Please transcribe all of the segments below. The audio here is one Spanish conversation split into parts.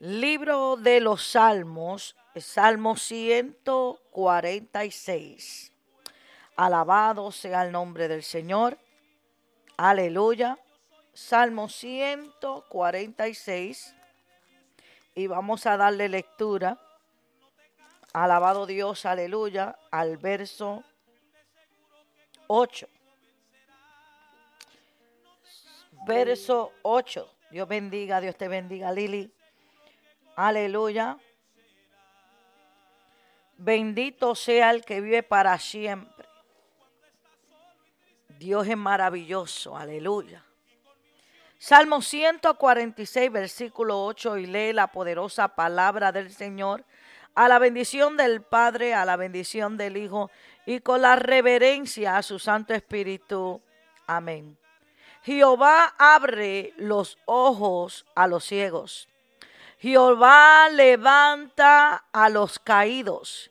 Libro de los Salmos, Salmo 146. Alabado sea el nombre del Señor. Aleluya. Salmo 146. Y vamos a darle lectura. Alabado Dios, aleluya, al verso 8. Verso 8. Dios bendiga, Dios te bendiga, Lili. Aleluya. Bendito sea el que vive para siempre. Dios es maravilloso. Aleluya. Salmo 146, versículo 8, y lee la poderosa palabra del Señor. A la bendición del Padre, a la bendición del Hijo, y con la reverencia a su Santo Espíritu. Amén. Jehová abre los ojos a los ciegos Jehová levanta a los caídos.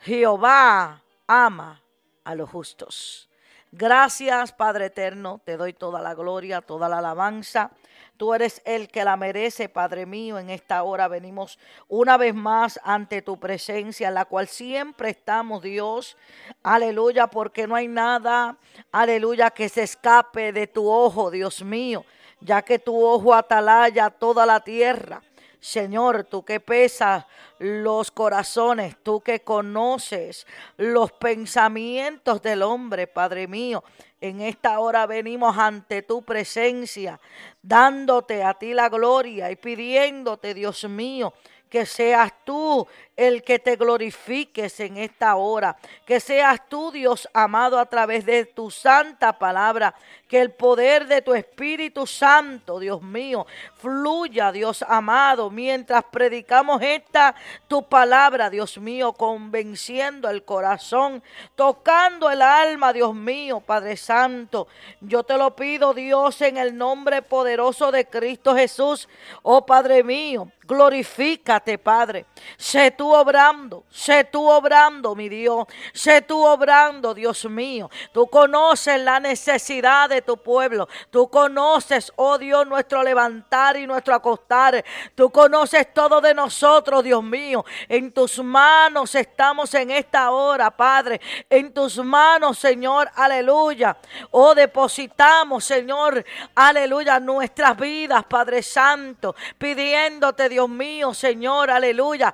Jehová ama a los justos. Gracias, Padre eterno, te doy toda la gloria, toda la alabanza. Tú eres el que la merece, Padre mío. En esta hora venimos una vez más ante tu presencia, en la cual siempre estamos, Dios. Aleluya, porque no hay nada, aleluya, que se escape de tu ojo, Dios mío, ya que tu ojo atalaya toda la tierra. Señor, tú que pesas los corazones, tú que conoces los pensamientos del hombre, Padre mío. En esta hora venimos ante tu presencia, dándote a ti la gloria y pidiéndote, Dios mío, que seas tú el que te glorifiques en esta hora, que seas tú, Dios amado, a través de tu santa palabra, que el poder de tu Espíritu Santo, Dios mío, fluya, Dios amado, mientras predicamos esta tu palabra, Dios mío, convenciendo el corazón, tocando el alma, Dios mío, Padre Santo. Yo te lo pido, Dios, en el nombre poderoso de Cristo Jesús, oh Padre mío, glorifícate, Padre. Sé tú obrando, sé tú obrando, mi Dios. Sé tú obrando, Dios mío. Tú conoces la necesidad de tu pueblo. Tú conoces, oh Dios, nuestro levantar y nuestro acostar. Tú conoces todo de nosotros, Dios mío. En tus manos estamos en esta hora, Padre. En tus manos, Señor, aleluya. Oh, depositamos, Señor, aleluya, nuestras vidas, Padre Santo, pidiéndote, Dios mío, Señor, aleluya.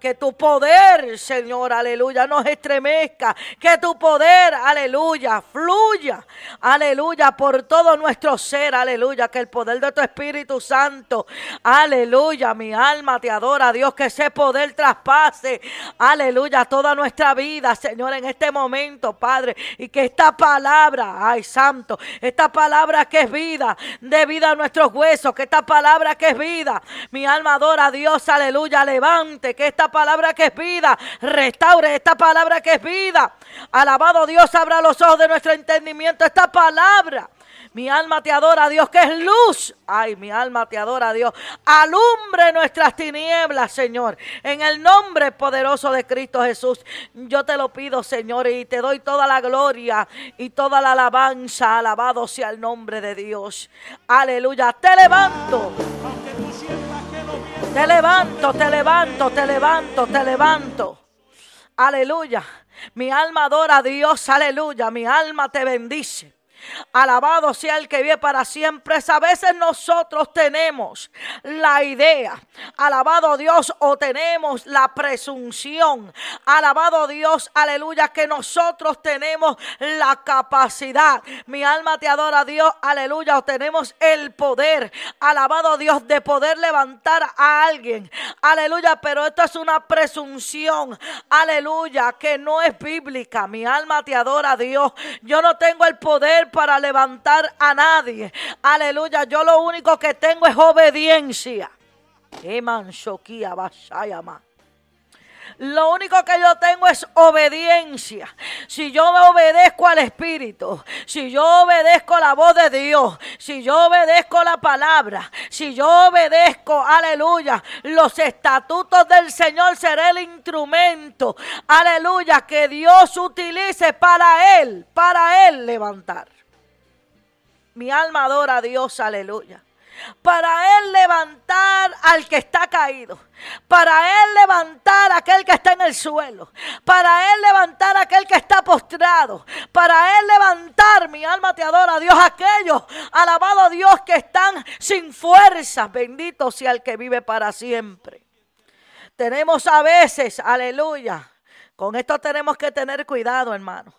Que tu poder, Señor, aleluya, nos estremezca. Que tu poder, aleluya, fluya, aleluya, por todo nuestro ser, aleluya. Que el poder de tu Espíritu Santo, aleluya, mi alma te adora, Dios, que ese poder traspase, aleluya, toda nuestra vida, Señor, en este momento, Padre. Y que esta palabra, ay, Santo, esta palabra que es vida, de vida a nuestros huesos, que esta palabra que es vida, mi alma adora a Dios, aleluya, levante, que esta palabra que es vida, restaure esta palabra que es vida. Alabado Dios, abra los ojos de nuestro entendimiento, esta palabra. Mi alma te adora, Dios, que es luz. Ay, mi alma te adora, Dios. Alumbre nuestras tinieblas, Señor. En el nombre poderoso de Cristo Jesús. Yo te lo pido, Señor, y te doy toda la gloria y toda la alabanza. Alabado sea el nombre de Dios. Aleluya. Te levanto. Te levanto, te levanto, te levanto, te levanto. Aleluya. Mi alma adora a Dios, aleluya. Mi alma te bendice. Alabado sea el que vive para siempre. A veces nosotros tenemos la idea, alabado Dios, o tenemos la presunción, alabado Dios, aleluya, que nosotros tenemos la capacidad. Mi alma te adora, Dios, aleluya, o tenemos el poder, alabado Dios, de poder levantar a alguien, aleluya, pero esto es una presunción, aleluya, que no es bíblica. Mi alma te adora, Dios. Yo no tengo el poder para levantar a nadie. Aleluya. Yo lo único que tengo es obediencia. Lo único que yo tengo es obediencia. Si yo me obedezco al Espíritu, si yo obedezco la voz de Dios, si yo obedezco la palabra, si yo obedezco, aleluya, los estatutos del Señor, seré el instrumento, aleluya, que Dios utilice para Él, para Él levantar. Mi alma adora a Dios, aleluya. Para Él levantar al que está caído, para Él levantar a aquel que está en el suelo, para Él levantar a aquel que está postrado, para Él levantar, mi alma te adora, Dios, aquellos, alabado Dios, que están sin fuerzas, bendito sea el que vive para siempre. Tenemos a veces, aleluya, con esto tenemos que tener cuidado, hermano.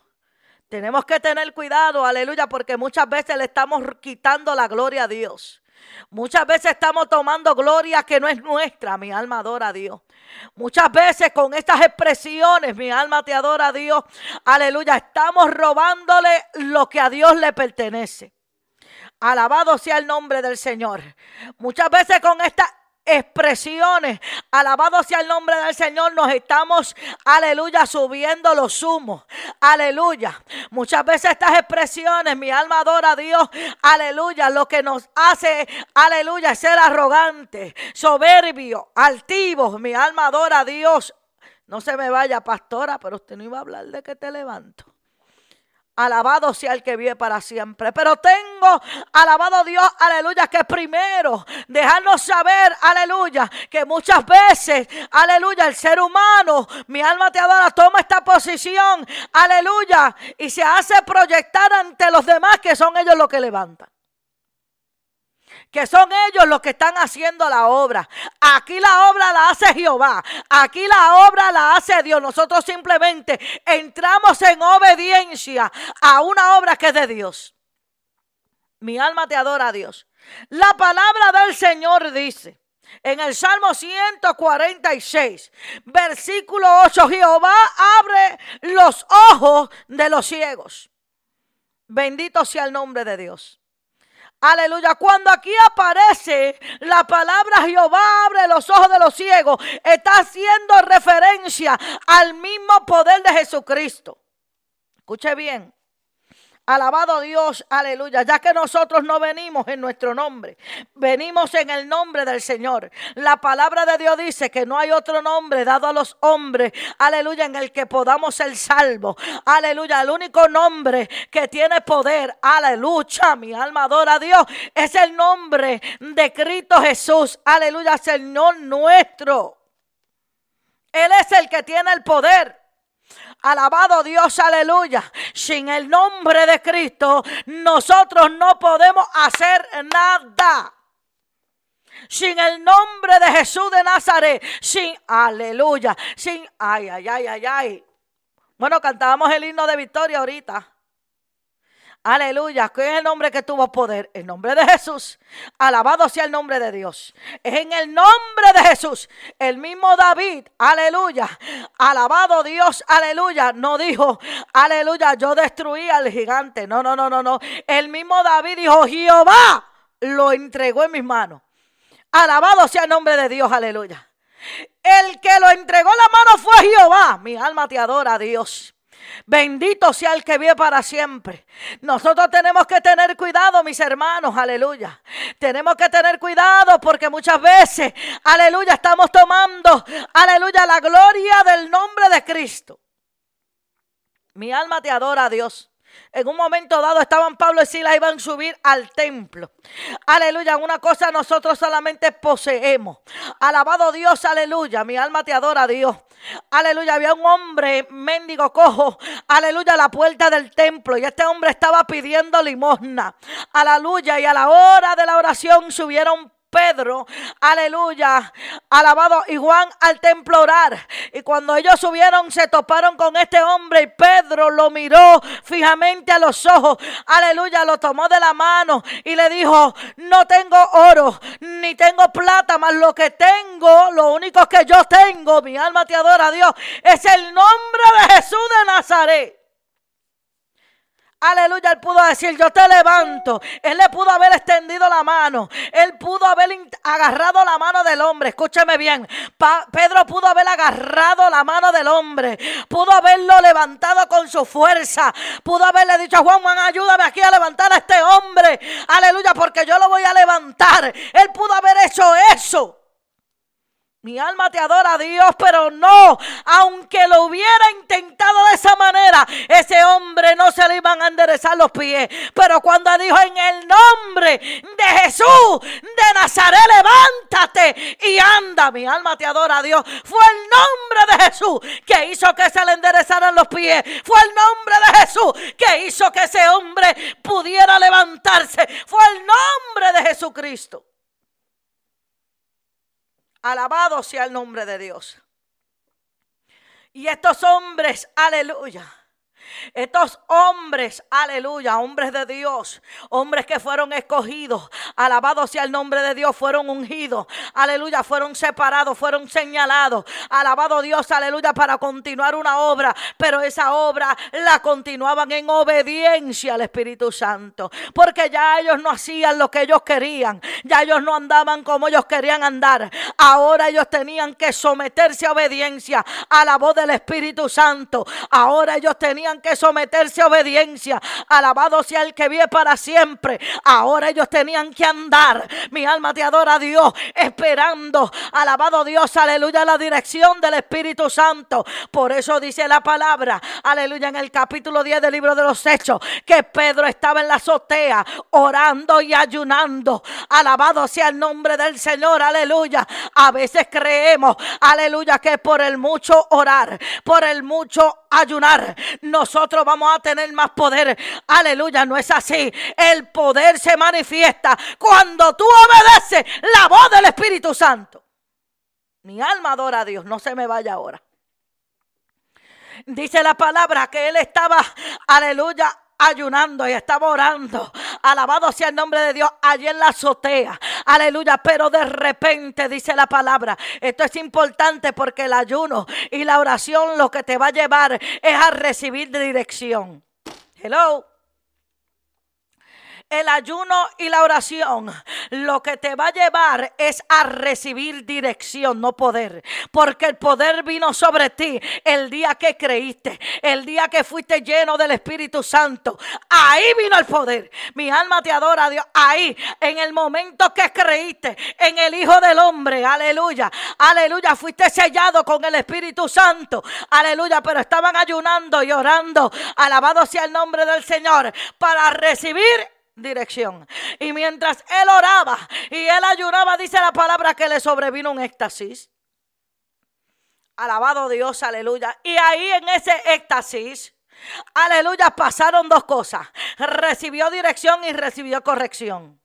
Tenemos que tener cuidado, aleluya, porque muchas veces le estamos quitando la gloria a Dios. Muchas veces estamos tomando gloria que no es nuestra, mi alma adora a Dios. Muchas veces con estas expresiones, mi alma te adora a Dios, aleluya, estamos robándole lo que a Dios le pertenece. Alabado sea el nombre del Señor. Muchas veces con esta expresiones. Alabado sea el nombre del Señor. Nos estamos, aleluya, subiendo los humos. Aleluya. Muchas veces estas expresiones, mi alma adora a Dios. Aleluya. Lo que nos hace, aleluya, es ser arrogante, soberbio, altivo. Mi alma adora a Dios. No se me vaya, pastora, pero usted no iba a hablar de que te levanto. Alabado sea el que vive para siempre. Pero tengo, alabado Dios, aleluya, que primero dejarnos saber, aleluya, que muchas veces, aleluya, el ser humano, mi alma te adora, toma esta posición, aleluya, y se hace proyectar ante los demás que son ellos los que levantan que son ellos los que están haciendo la obra. Aquí la obra la hace Jehová. Aquí la obra la hace Dios. Nosotros simplemente entramos en obediencia a una obra que es de Dios. Mi alma te adora a Dios. La palabra del Señor dice en el Salmo 146, versículo 8, Jehová abre los ojos de los ciegos. Bendito sea el nombre de Dios. Aleluya. Cuando aquí aparece la palabra Jehová abre los ojos de los ciegos, está haciendo referencia al mismo poder de Jesucristo. Escuche bien. Alabado Dios, aleluya, ya que nosotros no venimos en nuestro nombre, venimos en el nombre del Señor. La palabra de Dios dice que no hay otro nombre dado a los hombres, aleluya, en el que podamos ser salvos. Aleluya, el único nombre que tiene poder, aleluya, mi alma adora a Dios, es el nombre de Cristo Jesús, aleluya, Señor nuestro. Él es el que tiene el poder. Alabado Dios, aleluya. Sin el nombre de Cristo, nosotros no podemos hacer nada. Sin el nombre de Jesús de Nazaret, sin, aleluya, sin, ay, ay, ay, ay, ay. Bueno, cantábamos el himno de victoria ahorita. Aleluya. ¿Qué es el nombre que tuvo poder? El nombre de Jesús. Alabado sea el nombre de Dios. Es en el nombre de Jesús. El mismo David. Aleluya. Alabado Dios. Aleluya. No dijo, aleluya, yo destruí al gigante. No, no, no, no, no. El mismo David dijo, Jehová lo entregó en mis manos. Alabado sea el nombre de Dios. Aleluya. El que lo entregó en la mano fue Jehová. Mi alma te adora, Dios. Bendito sea el que vive para siempre. Nosotros tenemos que tener cuidado, mis hermanos, aleluya. Tenemos que tener cuidado porque muchas veces, aleluya, estamos tomando, aleluya, la gloria del nombre de Cristo. Mi alma te adora, Dios. En un momento dado estaban Pablo y Silas iban a subir al templo. Aleluya, una cosa nosotros solamente poseemos. Alabado Dios, aleluya. Mi alma te adora, Dios. Aleluya, había un hombre mendigo cojo. Aleluya, a la puerta del templo. Y este hombre estaba pidiendo limosna. Aleluya, y a la hora de la oración subieron Pedro, aleluya, alabado, y Juan al templo orar. Y cuando ellos subieron, se toparon con este hombre y Pedro lo miró fijamente a los ojos, aleluya, lo tomó de la mano y le dijo, no tengo oro, ni tengo plata, mas lo que tengo, lo único que yo tengo, mi alma te adora a Dios, es el nombre de Jesús de Nazaret. Aleluya, él pudo decir, yo te levanto. Él le pudo haber extendido la mano. Él pudo haber agarrado la mano del hombre. Escúcheme bien. Pedro pudo haber agarrado la mano del hombre. Pudo haberlo levantado con su fuerza. Pudo haberle dicho a Juan, Juan, ayúdame aquí a levantar a este hombre. Aleluya, porque yo lo voy a levantar. Él pudo haber hecho eso. Mi alma te adora a Dios, pero no, aunque lo hubiera intentado de esa manera, ese hombre no se le iban a enderezar los pies. Pero cuando dijo en el nombre de Jesús de Nazaret, levántate anda, mi alma te adora a Dios. Fue el nombre de Jesús que hizo que se le enderezaran los pies. Fue el nombre de Jesús que hizo que ese hombre pudiera levantarse. Fue el nombre de Jesucristo. Alabado sea el nombre de Dios. Y estos hombres, aleluya estos hombres, aleluya, hombres de Dios, hombres que fueron escogidos, alabado sea el nombre de Dios, fueron ungidos, aleluya, fueron separados, fueron señalados, alabado Dios, aleluya, para continuar una obra, pero esa obra la continuaban en obediencia al Espíritu Santo, porque ya ellos no hacían lo que ellos querían, ya ellos no andaban como ellos querían andar, ahora ellos tenían que someterse a obediencia a la voz del Espíritu Santo, ahora ellos tenían que someterse a obediencia. Alabado sea el que vive para siempre. Ahora ellos tenían que andar. Mi alma te adora a Dios, esperando. Alabado Dios, aleluya, la dirección del Espíritu Santo. Por eso dice la palabra, aleluya, en el capítulo 10 del libro de los Hechos, que Pedro estaba en la azotea orando y ayunando. Alabado sea el nombre del Señor, aleluya. A veces creemos, aleluya, que por el mucho orar, por el mucho ayunar, nosotros vamos a tener más poder. Aleluya, no es así. El poder se manifiesta cuando tú obedeces la voz del Espíritu Santo. Mi alma adora a Dios, no se me vaya ahora. Dice la palabra que él estaba, aleluya, ayunando y estaba orando. Alabado sea el nombre de Dios allí en la azotea. Aleluya. Pero de repente dice la palabra. Esto es importante porque el ayuno y la oración lo que te va a llevar es a recibir dirección. Hello el ayuno y la oración lo que te va a llevar es a recibir dirección, no poder. Porque el poder vino sobre ti el día que creíste, el día que fuiste lleno del Espíritu Santo. Ahí vino el poder. Mi alma te adora, Dios. Ahí, en el momento que creíste en el Hijo del Hombre. Aleluya. Aleluya. Fuiste sellado con el Espíritu Santo. Aleluya. Pero estaban ayunando y orando. Alabado sea el nombre del Señor. Para recibir dirección. Y mientras él oraba y él ayunaba, dice la palabra que le sobrevino un éxtasis. Alabado Dios, aleluya. Y ahí en ese éxtasis, aleluya, pasaron dos cosas. Recibió dirección y recibió corrección.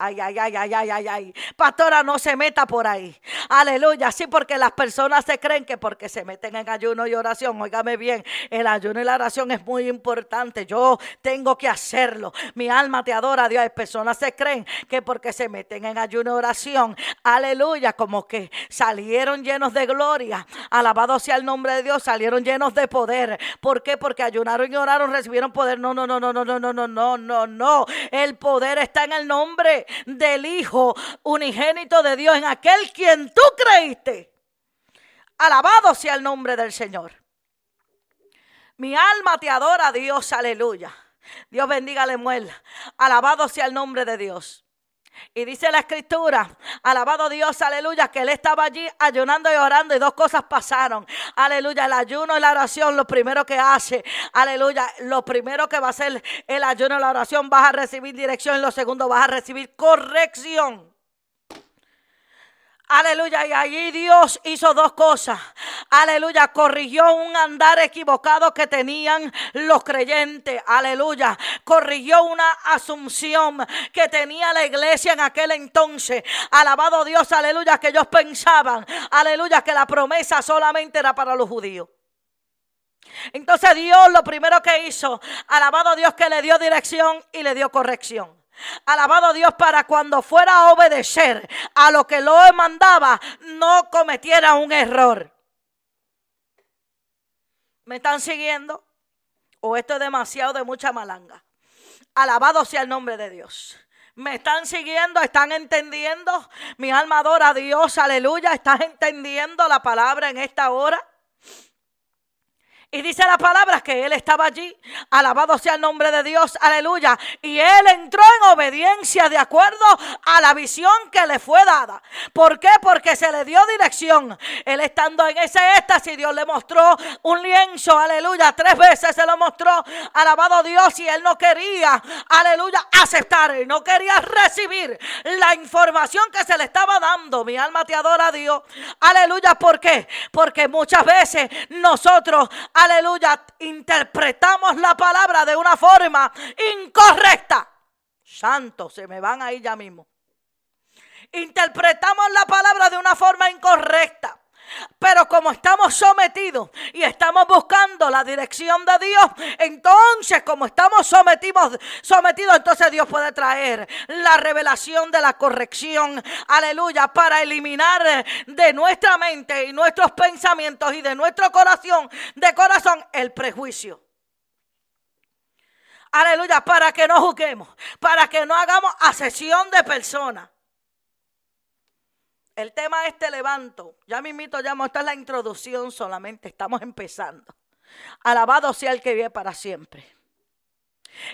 Ay, ay, ay, ay, ay, ay, ay. Pastora, no se meta por ahí. Aleluya. Sí, porque las personas se creen que porque se meten en ayuno y oración, óigame bien, el ayuno y la oración es muy importante. Yo tengo que hacerlo. Mi alma te adora, Dios. Hay personas se creen que porque se meten en ayuno y oración, aleluya, como que salieron llenos de gloria. Alabado sea el nombre de Dios, salieron llenos de poder. ¿Por qué? Porque ayunaron y oraron, recibieron poder. No, no, no, no, no, no, no, no, no, no, no. El poder está en el nombre del Hijo unigénito de Dios, en aquel quien tú creíste. Alabado sea el nombre del Señor. Mi alma te adora, Dios, aleluya. Dios bendiga a Lemuel. Alabado sea el nombre de Dios. Y dice la escritura, alabado Dios, aleluya, que él estaba allí ayunando y orando y dos cosas pasaron. Aleluya, el ayuno y la oración, lo primero que hace, aleluya, lo primero que va a hacer el ayuno y la oración, vas a recibir dirección y lo segundo vas a recibir corrección. Aleluya. Y allí Dios hizo dos cosas. Aleluya. Corrigió un andar equivocado que tenían los creyentes. Aleluya. Corrigió una asunción que tenía la iglesia en aquel entonces. Alabado Dios. Aleluya. Que ellos pensaban. Aleluya. Que la promesa solamente era para los judíos. Entonces Dios lo primero que hizo. Alabado Dios que le dio dirección y le dio corrección. Alabado Dios para cuando fuera a obedecer a lo que lo mandaba, no cometiera un error. ¿Me están siguiendo? ¿O esto es demasiado de mucha malanga? Alabado sea el nombre de Dios. ¿Me están siguiendo? ¿Están entendiendo? Mi alma adora a Dios, aleluya. ¿Estás entendiendo la palabra en esta hora? Y dice la palabra que él estaba allí, alabado sea el nombre de Dios, aleluya. Y él entró en obediencia de acuerdo a la visión que le fue dada. ¿Por qué? Porque se le dio dirección. Él estando en ese éxtasis, Dios le mostró un lienzo, aleluya. Tres veces se lo mostró, alabado Dios, y él no quería, aleluya, aceptar, y no quería recibir la información que se le estaba dando. Mi alma te adora, Dios, aleluya. ¿Por qué? Porque muchas veces nosotros, aleluya, interpretamos la palabra de una forma incorrecta. Santo, se me van ahí ya mismo. Interpretamos la palabra de una forma incorrecta. Pero como estamos sometidos y estamos buscando la dirección de Dios, entonces como estamos sometidos, sometidos, entonces Dios puede traer la revelación de la corrección, aleluya, para eliminar de nuestra mente y nuestros pensamientos y de nuestro corazón, de corazón, el prejuicio. Aleluya, para que no juzguemos, para que no hagamos asesión de personas. El tema es te levanto. Ya invito, ya esta es la introducción solamente, estamos empezando. Alabado sea el que vive para siempre.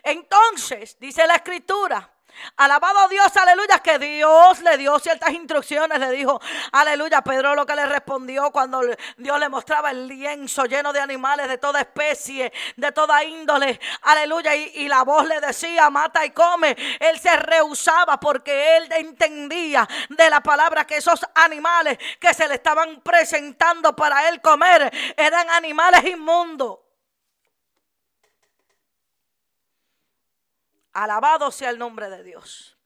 Entonces, dice la escritura, Alabado Dios, aleluya, que Dios le dio ciertas instrucciones, le dijo, aleluya, Pedro lo que le respondió cuando Dios le mostraba el lienzo lleno de animales de toda especie, de toda índole, aleluya, y, y la voz le decía, mata y come, él se rehusaba porque él entendía de la palabra que esos animales que se le estaban presentando para él comer eran animales inmundos. Alabado sea el nombre de Dios.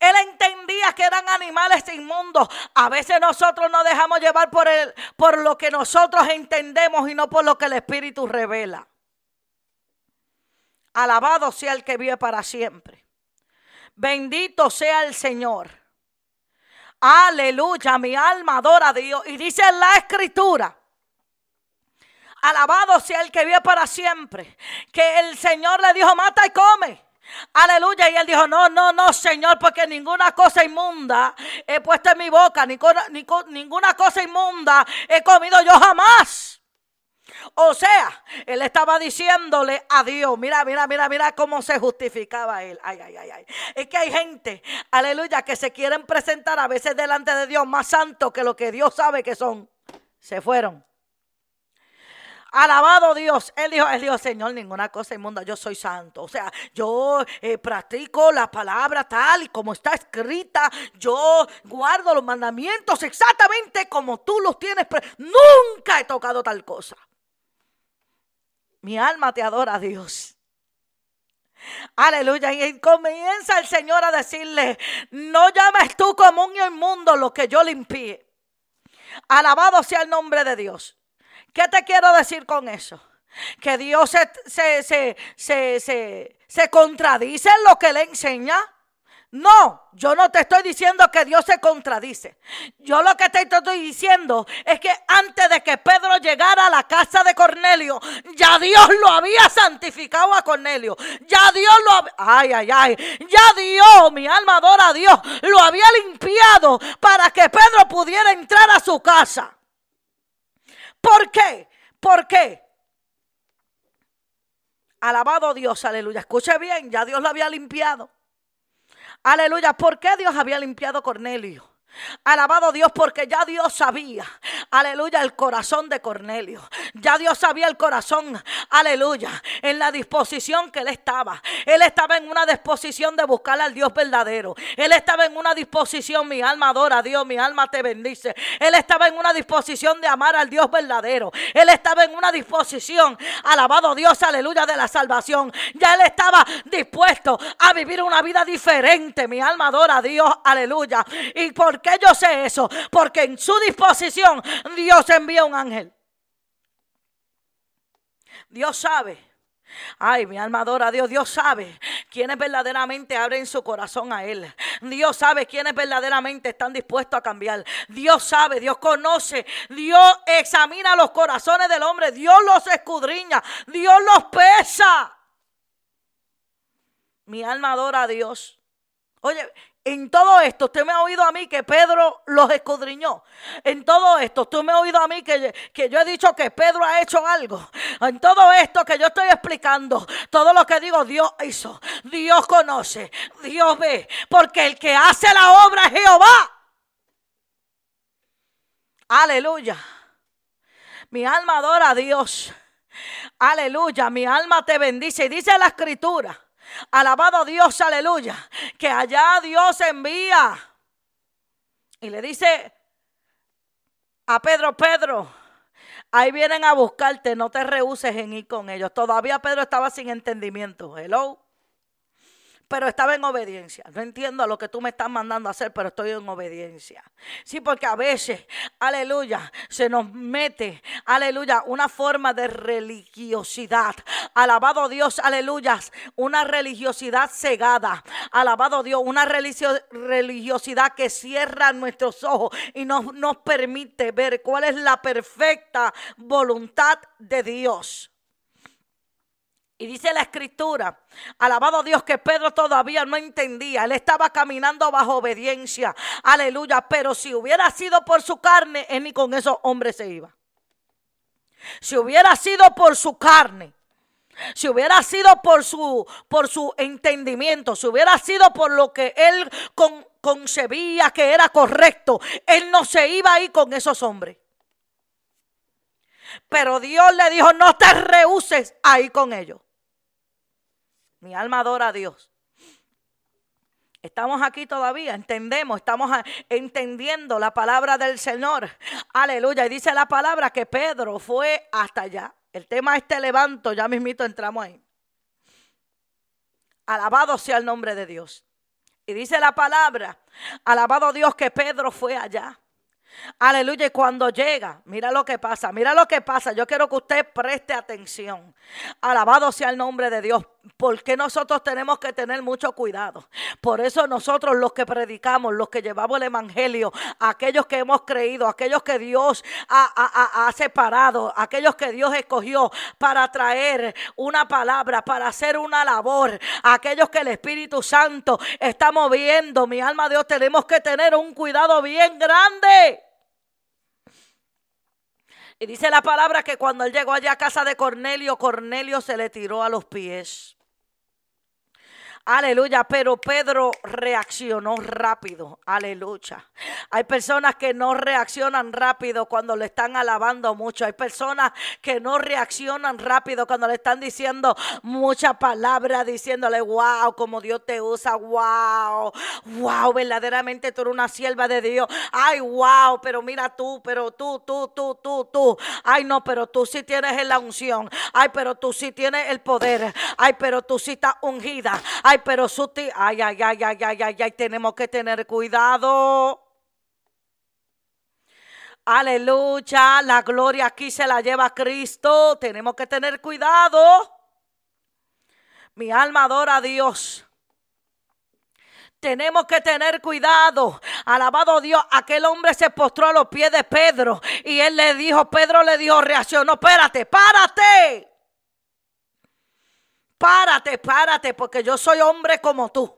Él entendía que eran animales inmundos. A veces nosotros nos dejamos llevar por, el, por lo que nosotros entendemos y no por lo que el Espíritu revela. Alabado sea el que vive para siempre. Bendito sea el Señor. Aleluya, mi alma adora a Dios. Y dice en la escritura Alabado sea el que vive para siempre. Que el Señor le dijo, mata y come. Aleluya. Y él dijo, no, no, no, Señor, porque ninguna cosa inmunda he puesto en mi boca, ni, ninguna cosa inmunda he comido yo jamás. O sea, él estaba diciéndole a Dios, mira, mira, mira, mira cómo se justificaba él. Ay, ay, ay, ay. Es que hay gente, aleluya, que se quieren presentar a veces delante de Dios más santo que lo que Dios sabe que son. Se fueron. Alabado Dios. Él dijo, él dijo, Señor, ninguna cosa inmunda, yo soy santo. O sea, yo eh, practico la palabra tal y como está escrita. Yo guardo los mandamientos exactamente como tú los tienes. Nunca he tocado tal cosa. Mi alma te adora, Dios. Aleluya. Y comienza el Señor a decirle, no llames tú común y inmundo lo que yo limpié. Alabado sea el nombre de Dios. ¿Qué te quiero decir con eso? Que Dios se, se, se, contradice en lo que le enseña. No, yo no te estoy diciendo que Dios se contradice. Yo lo que te estoy diciendo es que antes de que Pedro llegara a la casa de Cornelio, ya Dios lo había santificado a Cornelio. Ya Dios lo ay, ay, ay. Ya Dios, mi alma adora a Dios, lo había limpiado para que Pedro pudiera entrar a su casa. ¿Por qué? ¿Por qué? Alabado Dios, aleluya. Escuche bien, ya Dios lo había limpiado. Aleluya. ¿Por qué Dios había limpiado Cornelio? Alabado Dios porque ya Dios sabía, aleluya, el corazón de Cornelio. Ya Dios sabía el corazón, aleluya, en la disposición que él estaba. Él estaba en una disposición de buscar al Dios verdadero. Él estaba en una disposición, mi alma adora a Dios, mi alma te bendice. Él estaba en una disposición de amar al Dios verdadero. Él estaba en una disposición, alabado Dios, aleluya, de la salvación. Ya él estaba dispuesto a vivir una vida diferente. Mi alma adora a Dios, aleluya. Y por ¿Por qué yo sé eso? Porque en su disposición Dios envía un ángel. Dios sabe. Ay, mi alma adora a Dios. Dios sabe quiénes verdaderamente abren su corazón a Él. Dios sabe quiénes verdaderamente están dispuestos a cambiar. Dios sabe, Dios conoce. Dios examina los corazones del hombre. Dios los escudriña. Dios los pesa. Mi alma adora a Dios. Oye, en todo esto, usted me ha oído a mí que Pedro los escudriñó. En todo esto, usted me ha oído a mí que, que, yo he dicho que Pedro ha hecho algo. En todo esto que yo estoy explicando, todo lo que digo, Dios hizo. Dios conoce, Dios ve. Porque el que hace la obra es Jehová. Aleluya. Mi alma adora a Dios. Aleluya. Mi alma te bendice. Y dice la escritura Alabado Dios, aleluya. Que allá Dios envía. Y le dice a Pedro, Pedro, ahí vienen a buscarte, no te rehuses en ir con ellos. Todavía Pedro estaba sin entendimiento. Hello pero estaba en obediencia. No entiendo lo que tú me estás mandando a hacer, pero estoy en obediencia. Sí, porque a veces, aleluya, se nos mete, aleluya, una forma de religiosidad. Alabado Dios, aleluya, una religiosidad cegada. Alabado Dios, una religiosidad que cierra nuestros ojos y no nos permite ver cuál es la perfecta voluntad de Dios. Y dice la escritura, alabado Dios que Pedro todavía no entendía, él estaba caminando bajo obediencia, aleluya, pero si hubiera sido por su carne, él ni con esos hombres se iba. Si hubiera sido por su carne, si hubiera sido por su, por su entendimiento, si hubiera sido por lo que él concebía que era correcto, él no se iba a ir con esos hombres. Pero Dios le dijo, no te rehuses a ir con ellos. Mi alma adora a Dios. Estamos aquí todavía, entendemos, estamos entendiendo la palabra del Señor. Aleluya. Y dice la palabra que Pedro fue hasta allá. El tema este levanto, ya mismito entramos ahí. Alabado sea el nombre de Dios. Y dice la palabra, alabado Dios que Pedro fue allá. Aleluya. Y cuando llega, mira lo que pasa, mira lo que pasa. Yo quiero que usted preste atención. Alabado sea el nombre de Dios. Porque nosotros tenemos que tener mucho cuidado. Por eso nosotros los que predicamos, los que llevamos el Evangelio, aquellos que hemos creído, aquellos que Dios ha, ha separado, aquellos que Dios escogió para traer una palabra, para hacer una labor, aquellos que el Espíritu Santo está moviendo, mi alma Dios, tenemos que tener un cuidado bien grande. Y dice la palabra que cuando él llegó allá a casa de Cornelio, Cornelio se le tiró a los pies. Aleluya, pero Pedro reaccionó rápido. Aleluya. Hay personas que no reaccionan rápido cuando le están alabando mucho. Hay personas que no reaccionan rápido cuando le están diciendo muchas palabras, diciéndole, wow, como Dios te usa, wow, wow, verdaderamente tú eres una sierva de Dios. Ay, wow, pero mira tú, pero tú, tú, tú, tú, tú. Ay, no, pero tú sí tienes la unción. Ay, pero tú sí tienes el poder. Ay, pero tú sí estás ungida. Ay, pero sutil. Ay, ay, ay, ay, ay, ay, ay, tenemos que tener cuidado. Aleluya, la gloria aquí se la lleva Cristo. Tenemos que tener cuidado. Mi alma adora a Dios. Tenemos que tener cuidado. Alabado Dios, aquel hombre se postró a los pies de Pedro y él le dijo, Pedro le dijo, reaccionó, espérate, párate. Párate, párate, porque yo soy hombre como tú.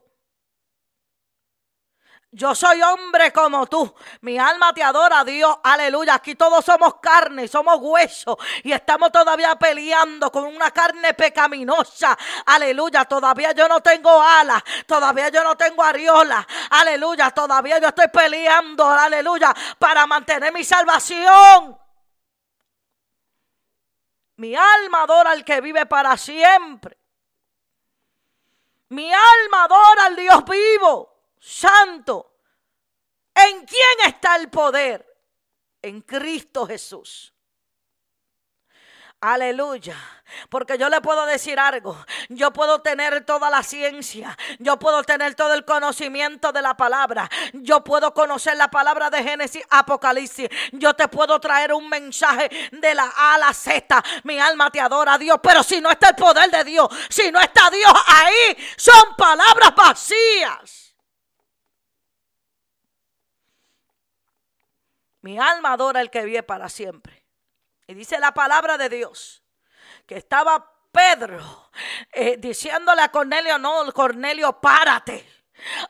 Yo soy hombre como tú. Mi alma te adora, Dios. Aleluya. Aquí todos somos carne, somos hueso. Y estamos todavía peleando con una carne pecaminosa. Aleluya. Todavía yo no tengo alas. Todavía yo no tengo ariola. Aleluya. Todavía yo estoy peleando. Aleluya. Para mantener mi salvación. Mi alma adora al que vive para siempre. Mi alma adora al Dios vivo, santo. ¿En quién está el poder? En Cristo Jesús. Aleluya. Porque yo le puedo decir algo. Yo puedo tener toda la ciencia. Yo puedo tener todo el conocimiento de la palabra. Yo puedo conocer la palabra de Génesis, Apocalipsis. Yo te puedo traer un mensaje de la A a la Z. Mi alma te adora a Dios. Pero si no está el poder de Dios, si no está Dios ahí, son palabras vacías. Mi alma adora el que vive para siempre. Y dice la palabra de Dios que estaba Pedro eh, diciéndole a Cornelio, no, Cornelio, párate.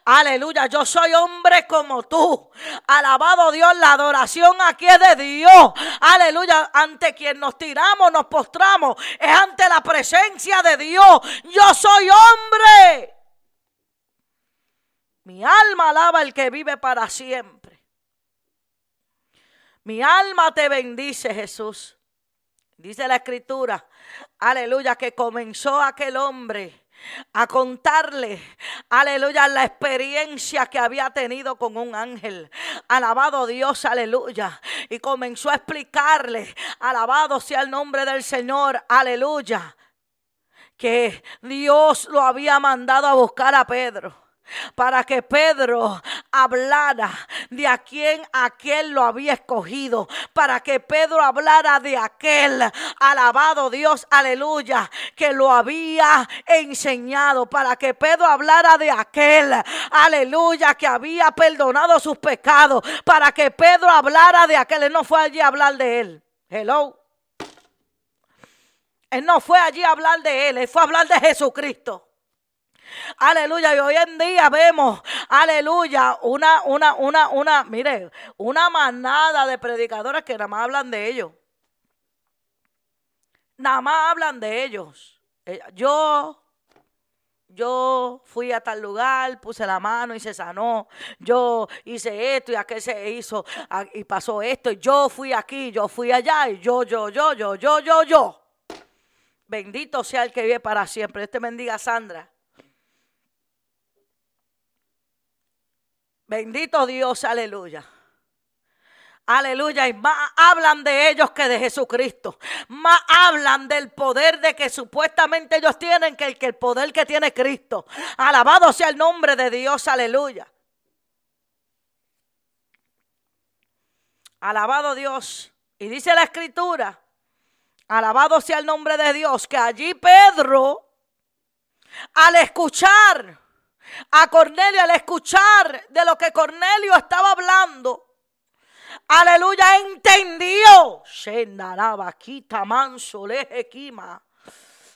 Aleluya, yo soy hombre como tú. Alabado Dios, la adoración aquí es de Dios. Aleluya, ante quien nos tiramos, nos postramos, es ante la presencia de Dios. Yo soy hombre. Mi alma alaba al que vive para siempre. Mi alma te bendice, Jesús. Dice la escritura, aleluya, que comenzó aquel hombre a contarle, aleluya, la experiencia que había tenido con un ángel. Alabado Dios, aleluya. Y comenzó a explicarle, alabado sea el nombre del Señor, aleluya, que Dios lo había mandado a buscar a Pedro para que Pedro hablara de a quien aquel lo había escogido, para que Pedro hablara de aquel, alabado Dios, aleluya, que lo había enseñado, para que Pedro hablara de aquel, aleluya, que había perdonado sus pecados, para que Pedro hablara de aquel, él no fue allí a hablar de él. Hello. Él no fue allí a hablar de él, él fue a hablar de Jesucristo. Aleluya. Y hoy en día vemos, aleluya, una, una, una, una, mire, una manada de predicadores que nada más hablan de ellos. Nada más hablan de ellos. Eh, yo yo fui a tal lugar, puse la mano y se sanó. Yo hice esto y aquel se hizo y pasó esto. Y yo fui aquí, yo fui allá y yo, yo, yo, yo, yo, yo, yo. Bendito sea el que vive para siempre. Este bendiga Sandra. Bendito Dios, aleluya. Aleluya. Y más hablan de ellos que de Jesucristo. Más hablan del poder de que supuestamente ellos tienen que el, que el poder que tiene Cristo. Alabado sea el nombre de Dios. Aleluya. Alabado Dios. Y dice la escritura. Alabado sea el nombre de Dios. Que allí Pedro, al escuchar a Cornelio al escuchar de lo que Cornelio estaba hablando. Aleluya, entendió.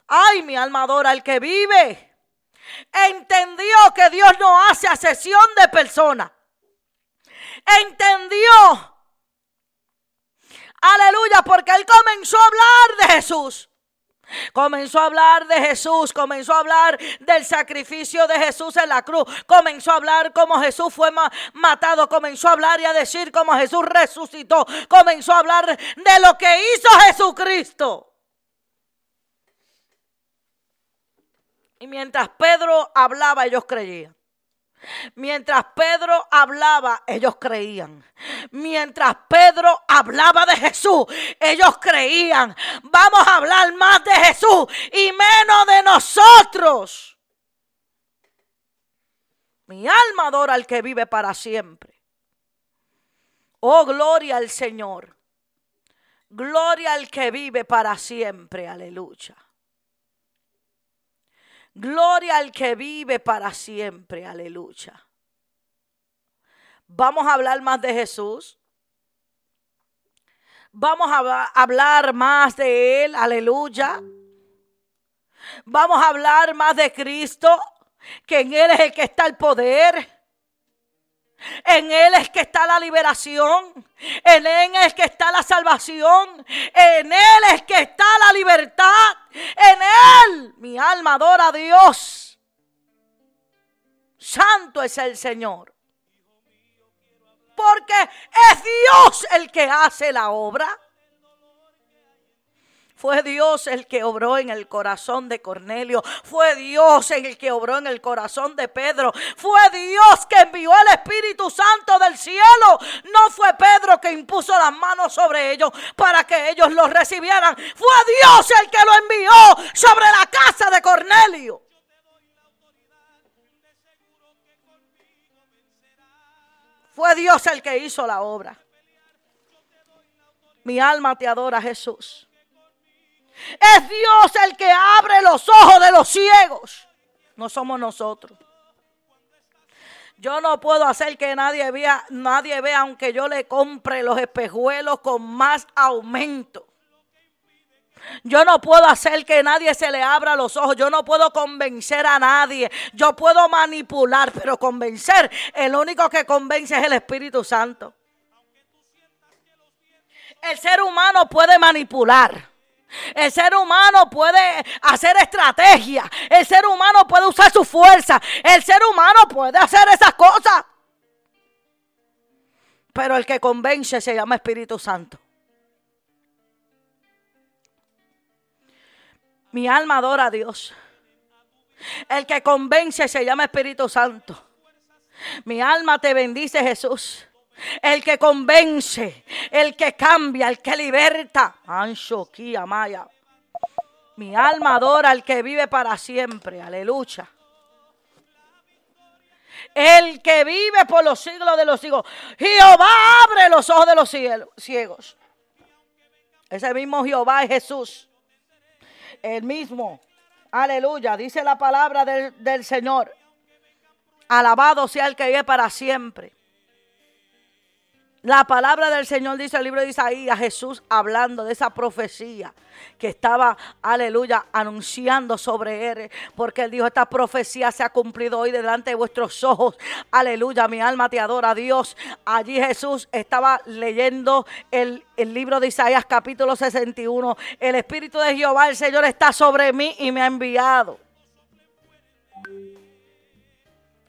Ay, mi alma adora al que vive. Entendió que Dios no hace asesión de personas. Entendió. Aleluya, porque él comenzó a hablar de Jesús. Comenzó a hablar de Jesús, comenzó a hablar del sacrificio de Jesús en la cruz, comenzó a hablar cómo Jesús fue matado, comenzó a hablar y a decir cómo Jesús resucitó, comenzó a hablar de lo que hizo Jesucristo. Y mientras Pedro hablaba, ellos creían. Mientras Pedro hablaba, ellos creían. Mientras Pedro hablaba de Jesús, ellos creían. Vamos a hablar más de Jesús y menos de nosotros. Mi alma adora al que vive para siempre. Oh, gloria al Señor. Gloria al que vive para siempre. Aleluya. Gloria al que vive para siempre. Aleluya. Vamos a hablar más de Jesús. Vamos a hablar más de Él. Aleluya. Vamos a hablar más de Cristo. Que en Él es el que está el poder. En Él es que está la liberación. En Él es que está la salvación. En Él es que está la libertad. En Él mi alma adora a Dios. Santo es el Señor. Porque es Dios el que hace la obra. Fue Dios el que obró en el corazón de Cornelio. Fue Dios el que obró en el corazón de Pedro. Fue Dios que envió el Espíritu Santo del cielo. No fue Pedro que impuso las manos sobre ellos para que ellos los recibieran. Fue Dios el que lo envió sobre la casa de Cornelio. Fue Dios el que hizo la obra. Mi alma te adora, Jesús. Es Dios el que abre los ojos de los ciegos. No somos nosotros. Yo no puedo hacer que nadie vea, nadie vea, aunque yo le compre los espejuelos con más aumento. Yo no puedo hacer que nadie se le abra los ojos. Yo no puedo convencer a nadie. Yo puedo manipular, pero convencer, el único que convence es el Espíritu Santo. El ser humano puede manipular. El ser humano puede hacer estrategia. El ser humano puede usar su fuerza. El ser humano puede hacer esas cosas. Pero el que convence se llama Espíritu Santo. Mi alma adora a Dios. El que convence se llama Espíritu Santo. Mi alma te bendice Jesús. El que convence, el que cambia, el que liberta. Ancho, Maya. Mi alma adora al que vive para siempre. Aleluya. El que vive por los siglos de los siglos. Jehová abre los ojos de los ciegos. Ese mismo Jehová es Jesús. El mismo. Aleluya. Dice la palabra del, del Señor. Alabado sea el que vive para siempre. La palabra del Señor dice el libro de Isaías, Jesús hablando de esa profecía que estaba, aleluya, anunciando sobre él, porque él dijo, esta profecía se ha cumplido hoy delante de vuestros ojos, aleluya, mi alma te adora, Dios. Allí Jesús estaba leyendo el, el libro de Isaías capítulo 61, el Espíritu de Jehová, el Señor está sobre mí y me ha enviado.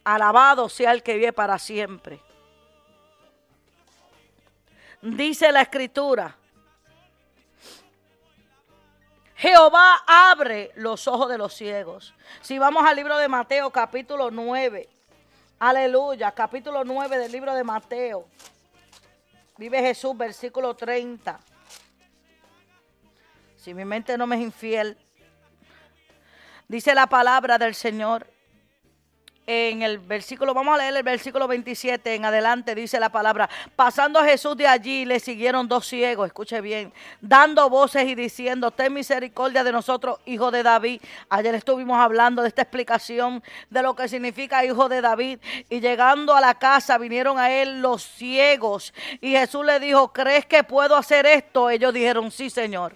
Alabado sea el que vive para siempre dice la escritura. Jehová abre los ojos de los ciegos. Si vamos al libro de Mateo capítulo 9. Aleluya, capítulo 9 del libro de Mateo. Vive Jesús, versículo 30. Si mi mente no me es infiel, dice la palabra del Señor en el versículo, vamos a leer el versículo 27 en adelante, dice la palabra, pasando a Jesús de allí, le siguieron dos ciegos, escuche bien, dando voces y diciendo, ten misericordia de nosotros, hijo de David. Ayer estuvimos hablando de esta explicación de lo que significa hijo de David. Y llegando a la casa vinieron a él los ciegos y Jesús le dijo, ¿crees que puedo hacer esto? Ellos dijeron, sí, Señor.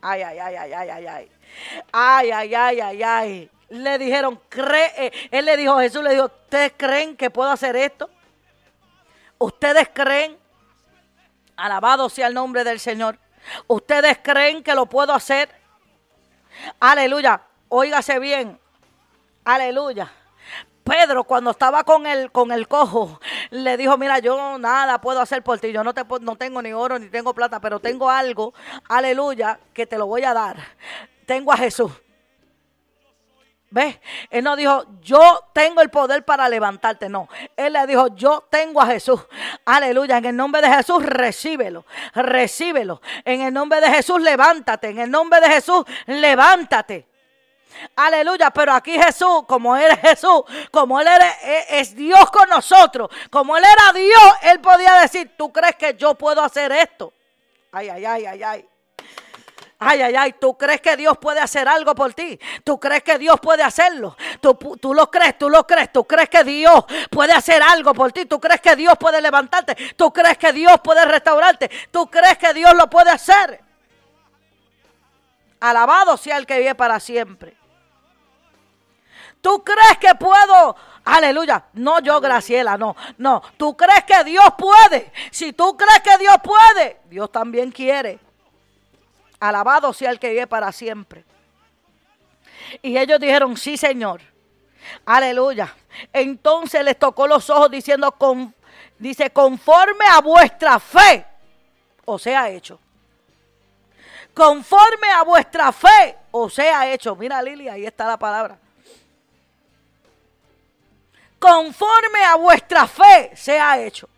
Ay, ay, ay, ay, ay, ay, ay. Ay, ay, ay, ay, ay le dijeron, cree, él le dijo, Jesús le dijo, ¿ustedes creen que puedo hacer esto? ¿Ustedes creen? Alabado sea el nombre del Señor. ¿Ustedes creen que lo puedo hacer? Aleluya. Óigase bien. Aleluya. Pedro cuando estaba con el, con el cojo, le dijo, mira, yo nada puedo hacer por ti, yo no, te, no tengo ni oro ni tengo plata, pero tengo algo, aleluya, que te lo voy a dar. Tengo a Jesús. ¿Ves? Él no dijo, yo tengo el poder para levantarte. No. Él le dijo, yo tengo a Jesús. Aleluya. En el nombre de Jesús, recíbelo. Recíbelo. En el nombre de Jesús, levántate. En el nombre de Jesús, levántate. Aleluya, pero aquí Jesús, como Él es Jesús, como Él es Dios con nosotros, como Él era Dios, Él podía decir, ¿tú crees que yo puedo hacer esto? Ay, ay, ay, ay, ay. Ay, ay, ay, ¿tú crees que Dios puede hacer algo por ti? ¿Tú crees que Dios puede hacerlo? ¿Tú, tú lo crees? ¿Tú lo crees? ¿Tú crees que Dios puede hacer algo por ti? ¿Tú crees que Dios puede levantarte? ¿Tú crees que Dios puede restaurarte? ¿Tú crees que Dios lo puede hacer? Alabado sea el que vive para siempre. ¿Tú crees que puedo? Aleluya. No yo, Graciela, no. No. ¿Tú crees que Dios puede? Si tú crees que Dios puede, Dios también quiere. Alabado sea el que vive para siempre. Y ellos dijeron, sí, Señor. Aleluya. Entonces les tocó los ojos diciendo, dice, conforme a vuestra fe, o sea hecho. Conforme a vuestra fe, o sea hecho. Mira, Lili, ahí está la palabra. Conforme a vuestra fe, sea hecho.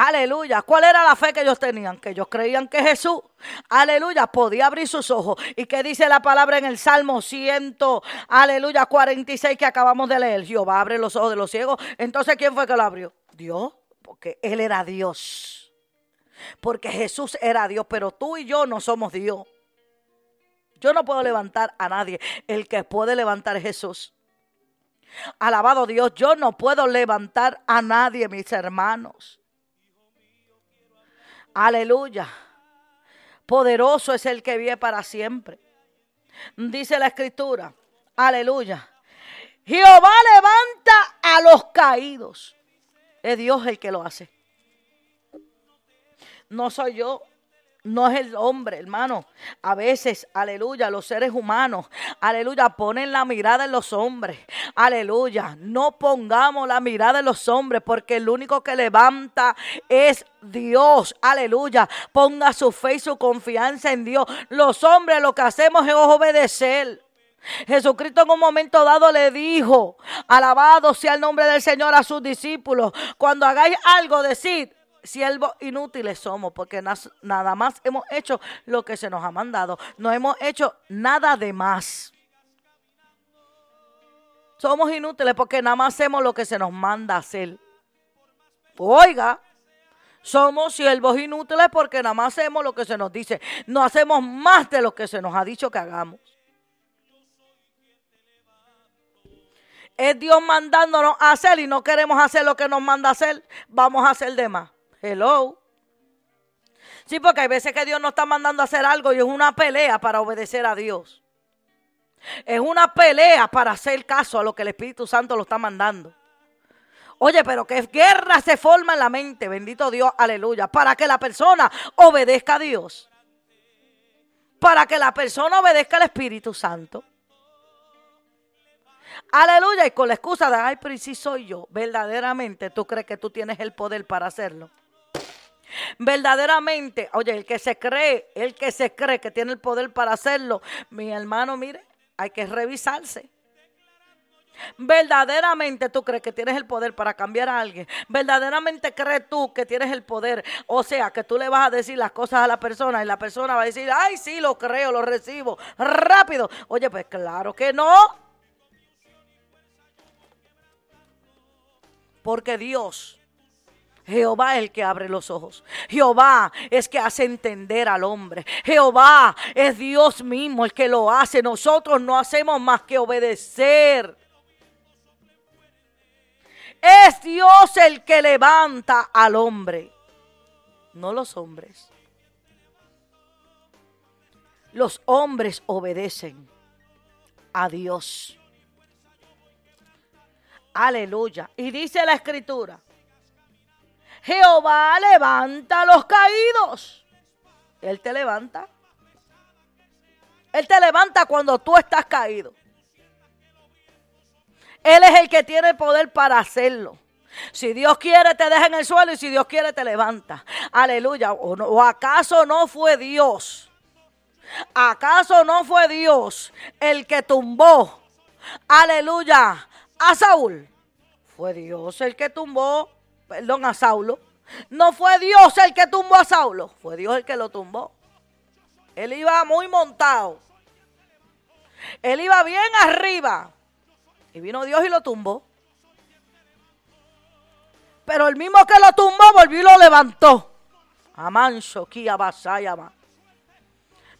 Aleluya. ¿Cuál era la fe que ellos tenían? Que ellos creían que Jesús, aleluya, podía abrir sus ojos. ¿Y qué dice la palabra en el Salmo 100, aleluya, 46 que acabamos de leer? Jehová abre los ojos de los ciegos. Entonces, ¿quién fue que lo abrió? Dios, porque Él era Dios. Porque Jesús era Dios, pero tú y yo no somos Dios. Yo no puedo levantar a nadie. El que puede levantar es Jesús. Alabado Dios, yo no puedo levantar a nadie, mis hermanos. Aleluya. Poderoso es el que vive para siempre. Dice la escritura, aleluya. Jehová levanta a los caídos. Es Dios el que lo hace. No soy yo, no es el hombre, hermano. A veces, aleluya, los seres humanos, aleluya, ponen la mirada en los hombres. Aleluya, no pongamos la mirada en los hombres porque el único que levanta es Dios. Aleluya, ponga su fe y su confianza en Dios. Los hombres lo que hacemos es obedecer. Jesucristo en un momento dado le dijo, alabado sea el nombre del Señor a sus discípulos, cuando hagáis algo, decid, siervos inútiles somos, porque nada más hemos hecho lo que se nos ha mandado. No hemos hecho nada de más. Somos inútiles porque nada más hacemos lo que se nos manda hacer. Oiga, somos siervos inútiles porque nada más hacemos lo que se nos dice. No hacemos más de lo que se nos ha dicho que hagamos. Es Dios mandándonos a hacer y no queremos hacer lo que nos manda hacer. Vamos a hacer de más. Hello. Sí, porque hay veces que Dios nos está mandando a hacer algo y es una pelea para obedecer a Dios. Es una pelea para hacer caso a lo que el Espíritu Santo lo está mandando. Oye, pero qué guerra se forma en la mente, bendito Dios, aleluya, para que la persona obedezca a Dios. Para que la persona obedezca al Espíritu Santo. Aleluya, y con la excusa de, ay, pero si soy yo, verdaderamente tú crees que tú tienes el poder para hacerlo. Verdaderamente, oye, el que se cree, el que se cree que tiene el poder para hacerlo, mi hermano, mire, hay que revisarse. Verdaderamente tú crees que tienes el poder para cambiar a alguien. Verdaderamente crees tú que tienes el poder. O sea, que tú le vas a decir las cosas a la persona y la persona va a decir, ay, sí, lo creo, lo recibo. Rápido. Oye, pues claro que no. Porque Dios Jehová es el que abre los ojos. Jehová es que hace entender al hombre. Jehová es Dios mismo el que lo hace. Nosotros no hacemos más que obedecer. Es Dios el que levanta al hombre, no los hombres. Los hombres obedecen a Dios. Aleluya. Y dice la escritura, Jehová levanta a los caídos. Él te levanta. Él te levanta cuando tú estás caído. Él es el que tiene poder para hacerlo. Si Dios quiere, te deja en el suelo y si Dios quiere, te levanta. Aleluya. ¿O, ¿O, acaso no fue Dios? ¿Acaso no fue Dios el que tumbó? Aleluya. A Saúl. Fue Dios el que tumbó perdón, a Saulo. No fue Dios el que tumbó a Saulo, fue Dios el que lo tumbó. Él iba muy montado. Él iba bien arriba. Y vino Dios y lo tumbó. Pero el mismo que lo tumbó volvió y lo levantó. Kia basayama.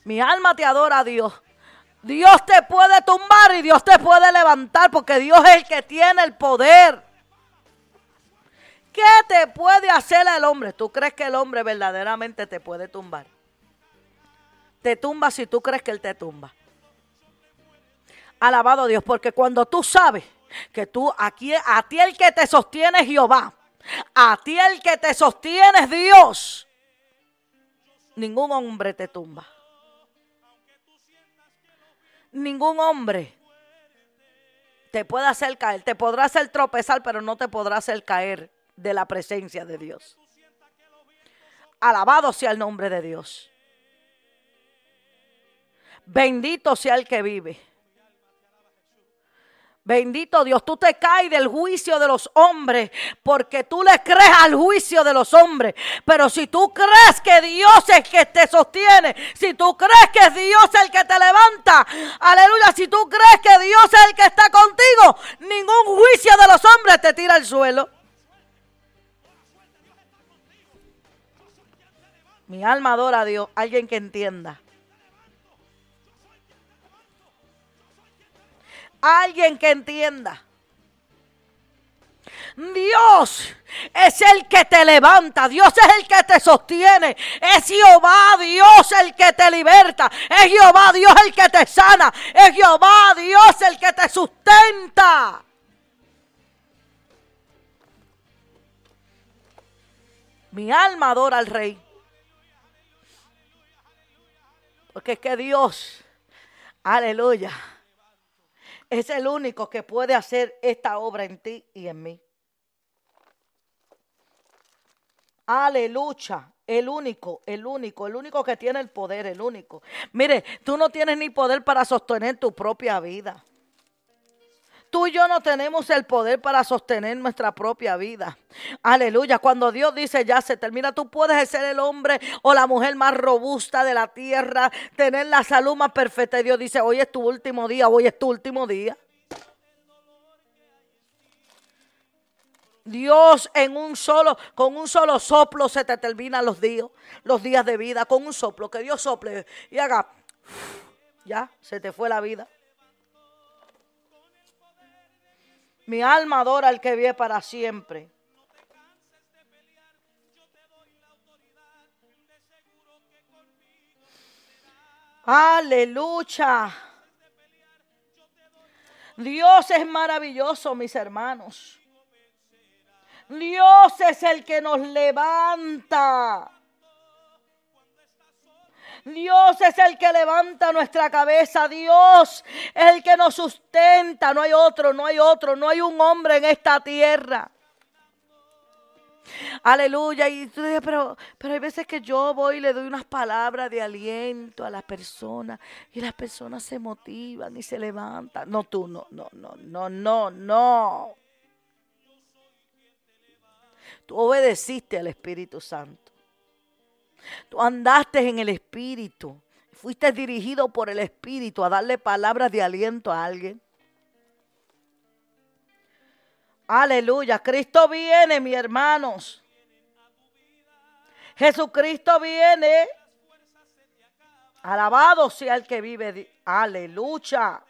Mi alma te adora a Dios. Dios te puede tumbar y Dios te puede levantar porque Dios es el que tiene el poder. ¿Qué te puede hacer el hombre? ¿Tú crees que el hombre verdaderamente te puede tumbar? Te tumba si tú crees que él te tumba. Alabado Dios, porque cuando tú sabes que tú, aquí, a ti el que te sostiene es Jehová, a ti el que te sostiene es Dios, ningún hombre te tumba. Ningún hombre te puede hacer caer, te podrá hacer tropezar, pero no te podrá hacer caer de la presencia de Dios. Alabado sea el nombre de Dios. Bendito sea el que vive. Bendito Dios, tú te caes del juicio de los hombres porque tú le crees al juicio de los hombres. Pero si tú crees que Dios es el que te sostiene, si tú crees que es el que te levanta, aleluya, si tú crees que Dios es el que está contigo, ningún juicio de los hombres te tira al suelo. Mi alma adora a Dios. Alguien que entienda. Alguien que entienda. Dios es el que te levanta, Dios es el que te sostiene, es Jehová Dios el que te liberta, es Jehová Dios el que te sana, es Jehová Dios el que te sustenta. Mi alma adora al rey. Porque es que Dios, aleluya, es el único que puede hacer esta obra en ti y en mí. Aleluya. El único, el único, el único que tiene el poder, el único. Mire, tú no tienes ni poder para sostener tu propia vida. Tú y yo no tenemos el poder para sostener nuestra propia vida. Aleluya. Cuando Dios dice ya se termina, tú puedes ser el hombre o la mujer más robusta de la tierra, tener la salud más perfecta. Y Dios dice, hoy es tu último día, hoy es tu último día. Dios en un solo, con un solo soplo se te terminan los días, los días de vida, con un soplo, que Dios sople y haga, ya, se te fue la vida. Mi alma adora al que vive para siempre. Aleluya. Dios es maravilloso, mis hermanos. Dios es el que nos levanta. Dios es el que levanta nuestra cabeza. Dios es el que nos sustenta. No hay otro, no hay otro, no hay un hombre en esta tierra. Aleluya. Y tú dices, pero, pero hay veces que yo voy y le doy unas palabras de aliento a las personas y las personas se motivan y se levantan. No, tú, no, no, no, no, no, no. Tú obedeciste al Espíritu Santo. Tú andaste en el Espíritu. Fuiste dirigido por el Espíritu a darle palabras de aliento a alguien. Aleluya. Cristo viene, mis hermanos. Jesucristo viene. Alabado sea el que vive. Aleluya.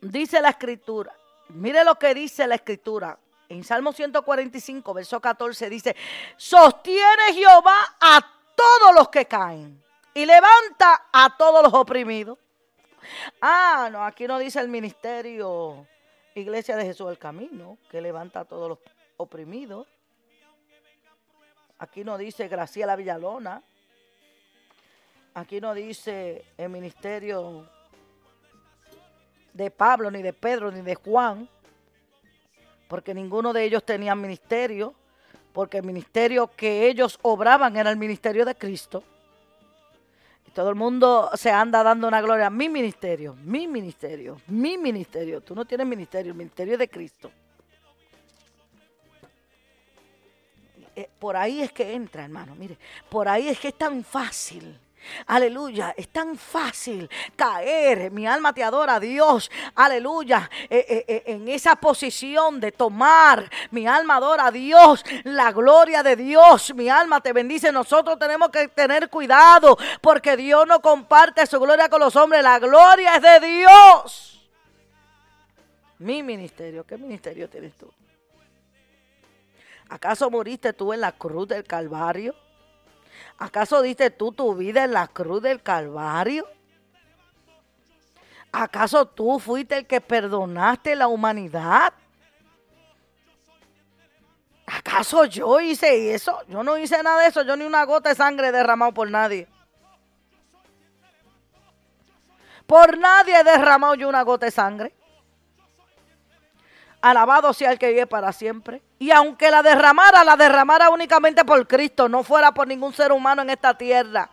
Dice la escritura. Mire lo que dice la escritura. En Salmo 145, verso 14 dice, sostiene Jehová a todos los que caen y levanta a todos los oprimidos. Ah, no, aquí no dice el ministerio Iglesia de Jesús del Camino, que levanta a todos los oprimidos. Aquí no dice Graciela Villalona. Aquí no dice el ministerio de Pablo, ni de Pedro, ni de Juan, porque ninguno de ellos tenía ministerio, porque el ministerio que ellos obraban era el ministerio de Cristo. Y todo el mundo se anda dando una gloria. Mi ministerio, mi ministerio, mi ministerio. Tú no tienes ministerio, el ministerio de Cristo. Eh, por ahí es que entra, hermano. Mire, por ahí es que es tan fácil Aleluya, es tan fácil caer. Mi alma te adora, Dios. Aleluya, eh, eh, eh, en esa posición de tomar. Mi alma adora a Dios, la gloria de Dios. Mi alma te bendice. Nosotros tenemos que tener cuidado porque Dios no comparte su gloria con los hombres. La gloria es de Dios. Mi ministerio, ¿qué ministerio tienes tú? ¿Acaso moriste tú en la cruz del Calvario? ¿Acaso diste tú tu vida en la cruz del Calvario? ¿Acaso tú fuiste el que perdonaste la humanidad? ¿Acaso yo hice eso? Yo no hice nada de eso, yo ni una gota de sangre he derramado por nadie. Por nadie he derramado yo una gota de sangre. Alabado sea el que vive para siempre. Y aunque la derramara, la derramara únicamente por Cristo, no fuera por ningún ser humano en esta tierra.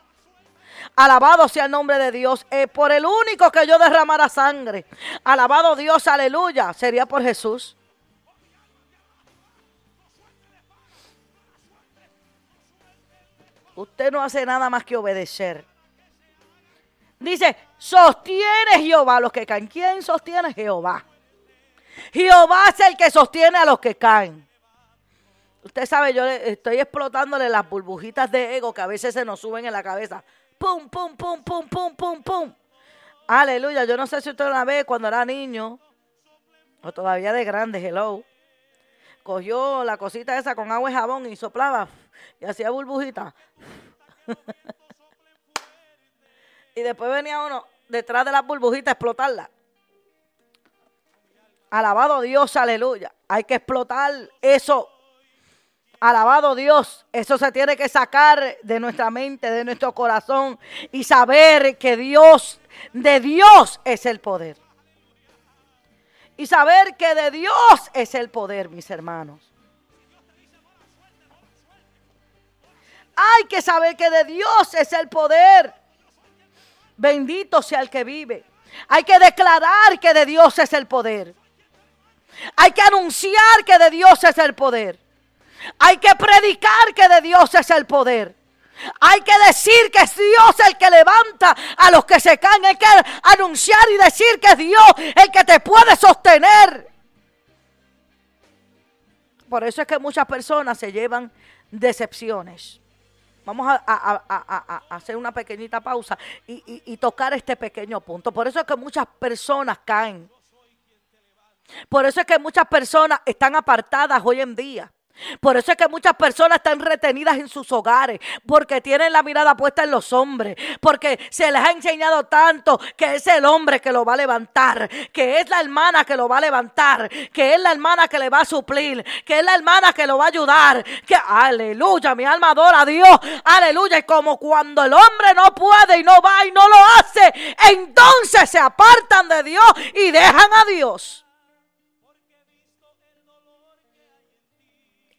Alabado sea el nombre de Dios. Eh, por el único que yo derramara sangre. Alabado Dios, aleluya. Sería por Jesús. Usted no hace nada más que obedecer. Dice, sostiene Jehová los que caen. ¿Quién sostiene Jehová? Jehová es el que sostiene a los que caen. Usted sabe, yo estoy explotándole las burbujitas de ego que a veces se nos suben en la cabeza. Pum, pum, pum, pum, pum, pum, pum. Aleluya. Yo no sé si usted una vez cuando era niño o todavía de grande, hello. Cogió la cosita esa con agua y jabón y soplaba y hacía burbujita. y después venía uno detrás de la burbujita a explotarla. Alabado Dios, aleluya. Hay que explotar eso. Alabado Dios, eso se tiene que sacar de nuestra mente, de nuestro corazón y saber que Dios, de Dios es el poder. Y saber que de Dios es el poder, mis hermanos. Hay que saber que de Dios es el poder. Bendito sea el que vive. Hay que declarar que de Dios es el poder. Hay que anunciar que de Dios es el poder. Hay que predicar que de Dios es el poder. Hay que decir que es Dios el que levanta a los que se caen. Hay que anunciar y decir que es Dios el que te puede sostener. Por eso es que muchas personas se llevan decepciones. Vamos a, hacer una pequeñita pausa y, y tocar este pequeño punto. Por eso es que muchas personas caen. Por eso es que muchas personas están apartadas hoy en día. Por eso es que muchas personas están retenidas en sus hogares, porque tienen la mirada puesta en los hombres, porque se les ha enseñado tanto que es el hombre que lo va a levantar, que es la hermana que lo va a levantar, que es la hermana que le va a suplir, que es la hermana que lo va a ayudar, que aleluya, mi alma adora a Dios, aleluya, y como cuando el hombre no puede y no va y no lo hace, entonces se apartan de Dios y dejan a Dios.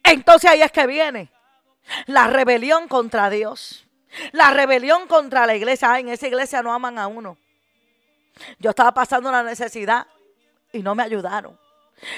Entonces ahí es que viene la rebelión contra Dios. La rebelión contra la iglesia. en esa iglesia no aman a uno. Yo estaba pasando una necesidad y no me ayudaron.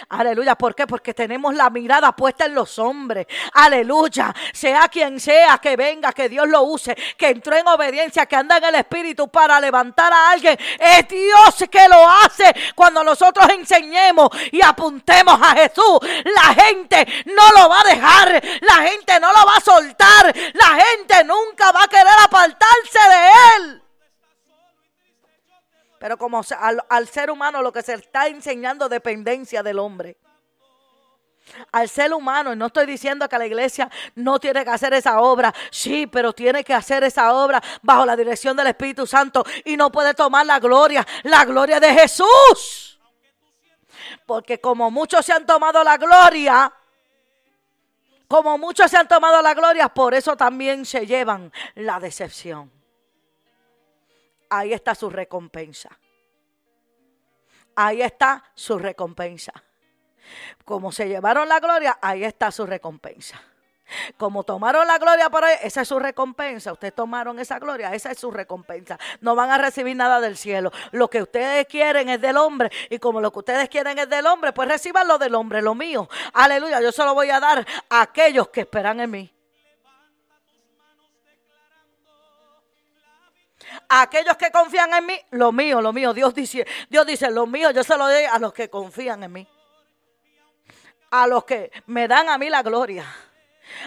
Aleluya, ¿por qué? Porque tenemos la mirada puesta en los hombres. Aleluya, sea quien sea que venga, que Dios lo use, que entró en obediencia, que anda en el Espíritu para levantar a alguien. Es Dios que lo hace cuando nosotros enseñemos y apuntemos a Jesús. La gente no lo va a dejar, la gente no lo va a soltar, la gente nunca va a querer apartarse de Él. Pero como al, ser humano lo que se está enseñando dependencia del hombre al ser humano. Y no estoy diciendo que la iglesia no tiene que hacer esa obra. Sí, pero tiene que hacer esa obra bajo la dirección del Espíritu Santo. Y no puede tomar la gloria, la gloria de Jesús. Porque como muchos se han tomado la gloria, como muchos se han tomado la gloria, por eso también se llevan la decepción ahí está su recompensa. Ahí está su recompensa. Como se llevaron la gloria, ahí está su recompensa. Como tomaron la gloria por ahí, esa es su recompensa. Ustedes tomaron esa gloria, esa es su recompensa. No van a recibir nada del cielo. Lo que ustedes quieren es del hombre. Y como lo que ustedes quieren es del hombre, pues reciban lo del hombre, lo mío. Aleluya. Yo se lo voy a dar a aquellos que esperan en mí. A aquellos que confían en mí, lo mío, lo mío. Dios dice, Dios dice, lo mío yo se lo doy a los que confían en mí. A los que me dan a mí la gloria.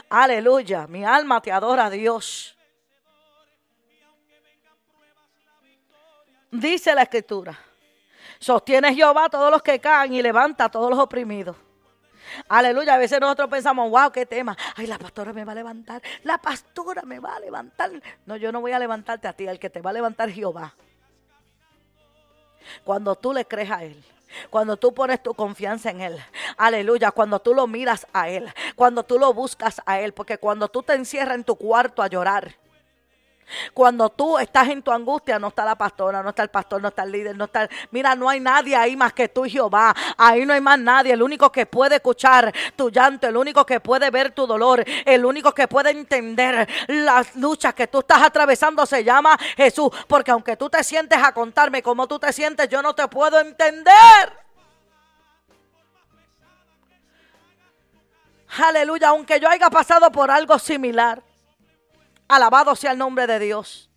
Aleluya, mi alma te adora, Dios. Dice la escritura, sostiene Jehová a todos los que caen y levanta a todos los oprimidos. Aleluya. A veces nosotros pensamos, wow, qué tema. Ay, la pastora me va a levantar. La pastora me va a levantar. No, yo no voy a levantarte a ti. El que te va a levantar Jehová. Cuando tú le crees a Él. Cuando tú pones tu confianza en Él. Aleluya. Cuando tú lo miras a Él. Cuando tú lo buscas a Él. Porque cuando tú te encierras en tu cuarto a llorar. Cuando tú estás en tu angustia, no está la pastora, no está el pastor, no está el líder, no está Mira, no hay nadie ahí más que tú, Jehová. Ahí no hay más nadie. El único que puede escuchar tu llanto, el único que puede ver tu dolor, el único que puede entender las luchas que tú estás atravesando se llama Jesús. Porque aunque tú te sientes a contarme cómo tú te sientes, yo no te puedo entender. Aleluya, aunque yo haya pasado por algo similar. Alabado sea el nombre de Dios.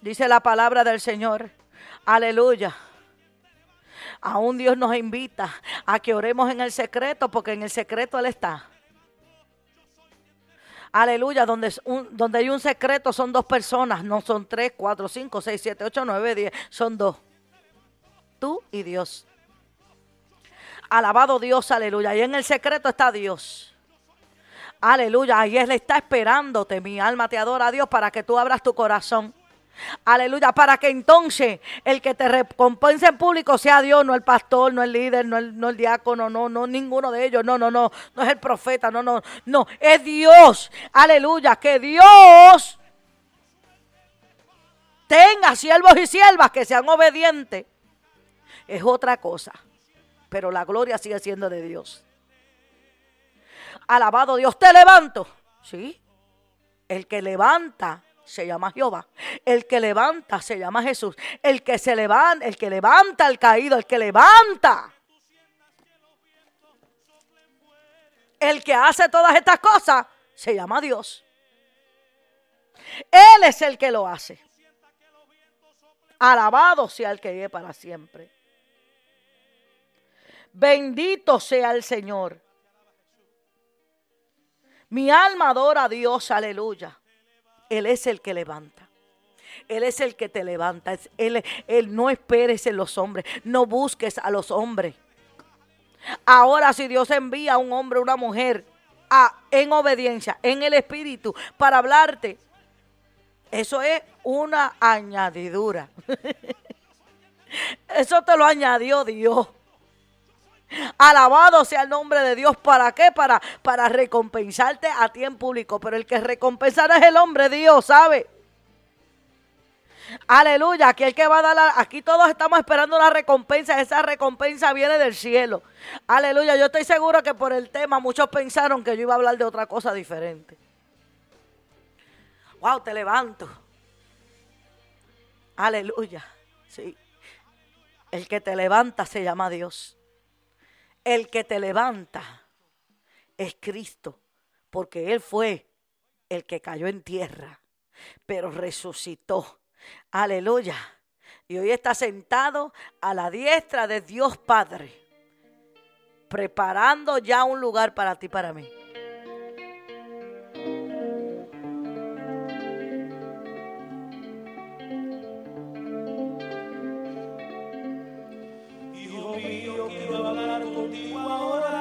Dice la palabra del Señor. Aleluya. Aún Dios nos invita a que oremos en el secreto, porque en el secreto Él está. Aleluya, donde, donde hay un secreto son dos personas, no son tres, cuatro, cinco, seis, siete, ocho, nueve, diez, son dos. Tú y Dios. Alabado Dios, aleluya. Y en el secreto está Dios. Aleluya. Ahí Él está esperándote. Mi alma te adora a Dios para que tú abras tu corazón. Aleluya, para que entonces el que te recompense en público sea Dios, no el pastor, no el líder, no el, no el diácono, no, no, ninguno de ellos, no, no, no, no es el profeta, no, no, no, es Dios. Aleluya, que Dios tenga siervos y siervas que sean obedientes. Es otra cosa, pero la gloria sigue siendo de Dios. Alabado Dios, te levanto. Sí, el que levanta se llama Jehová. El que levanta se llama Jesús. El que se levanta, el que levanta al caído, el que levanta. El que hace todas estas cosas se llama Dios. Él es el que lo hace. Alabado sea el que vive para siempre. Bendito sea el Señor. Mi alma adora a Dios, aleluya. Él es el que levanta. Él es el que te levanta. Él, él, no esperes en los hombres. No busques a los hombres. Ahora si Dios envía a un hombre una mujer a, en obediencia, en el espíritu, para hablarte, eso es una añadidura. Eso te lo añadió Dios. Alabado sea el nombre de Dios. ¿Para qué? Para, para recompensarte a ti en público. Pero el que recompensará es el hombre Dios, ¿sabe? Aleluya, aquí el que va a dar, aquí todos estamos esperando una recompensa, esa recompensa viene del cielo. Aleluya, yo estoy seguro que por el tema muchos pensaron que yo iba a hablar de otra cosa diferente. Wow, te levanto. Aleluya, sí. El que te levanta se llama Dios. El que te levanta es Cristo, porque Él fue el que cayó en tierra, pero resucitó. Aleluya. Y hoy está sentado a la diestra de Dios Padre, preparando ya un lugar para ti, para mí.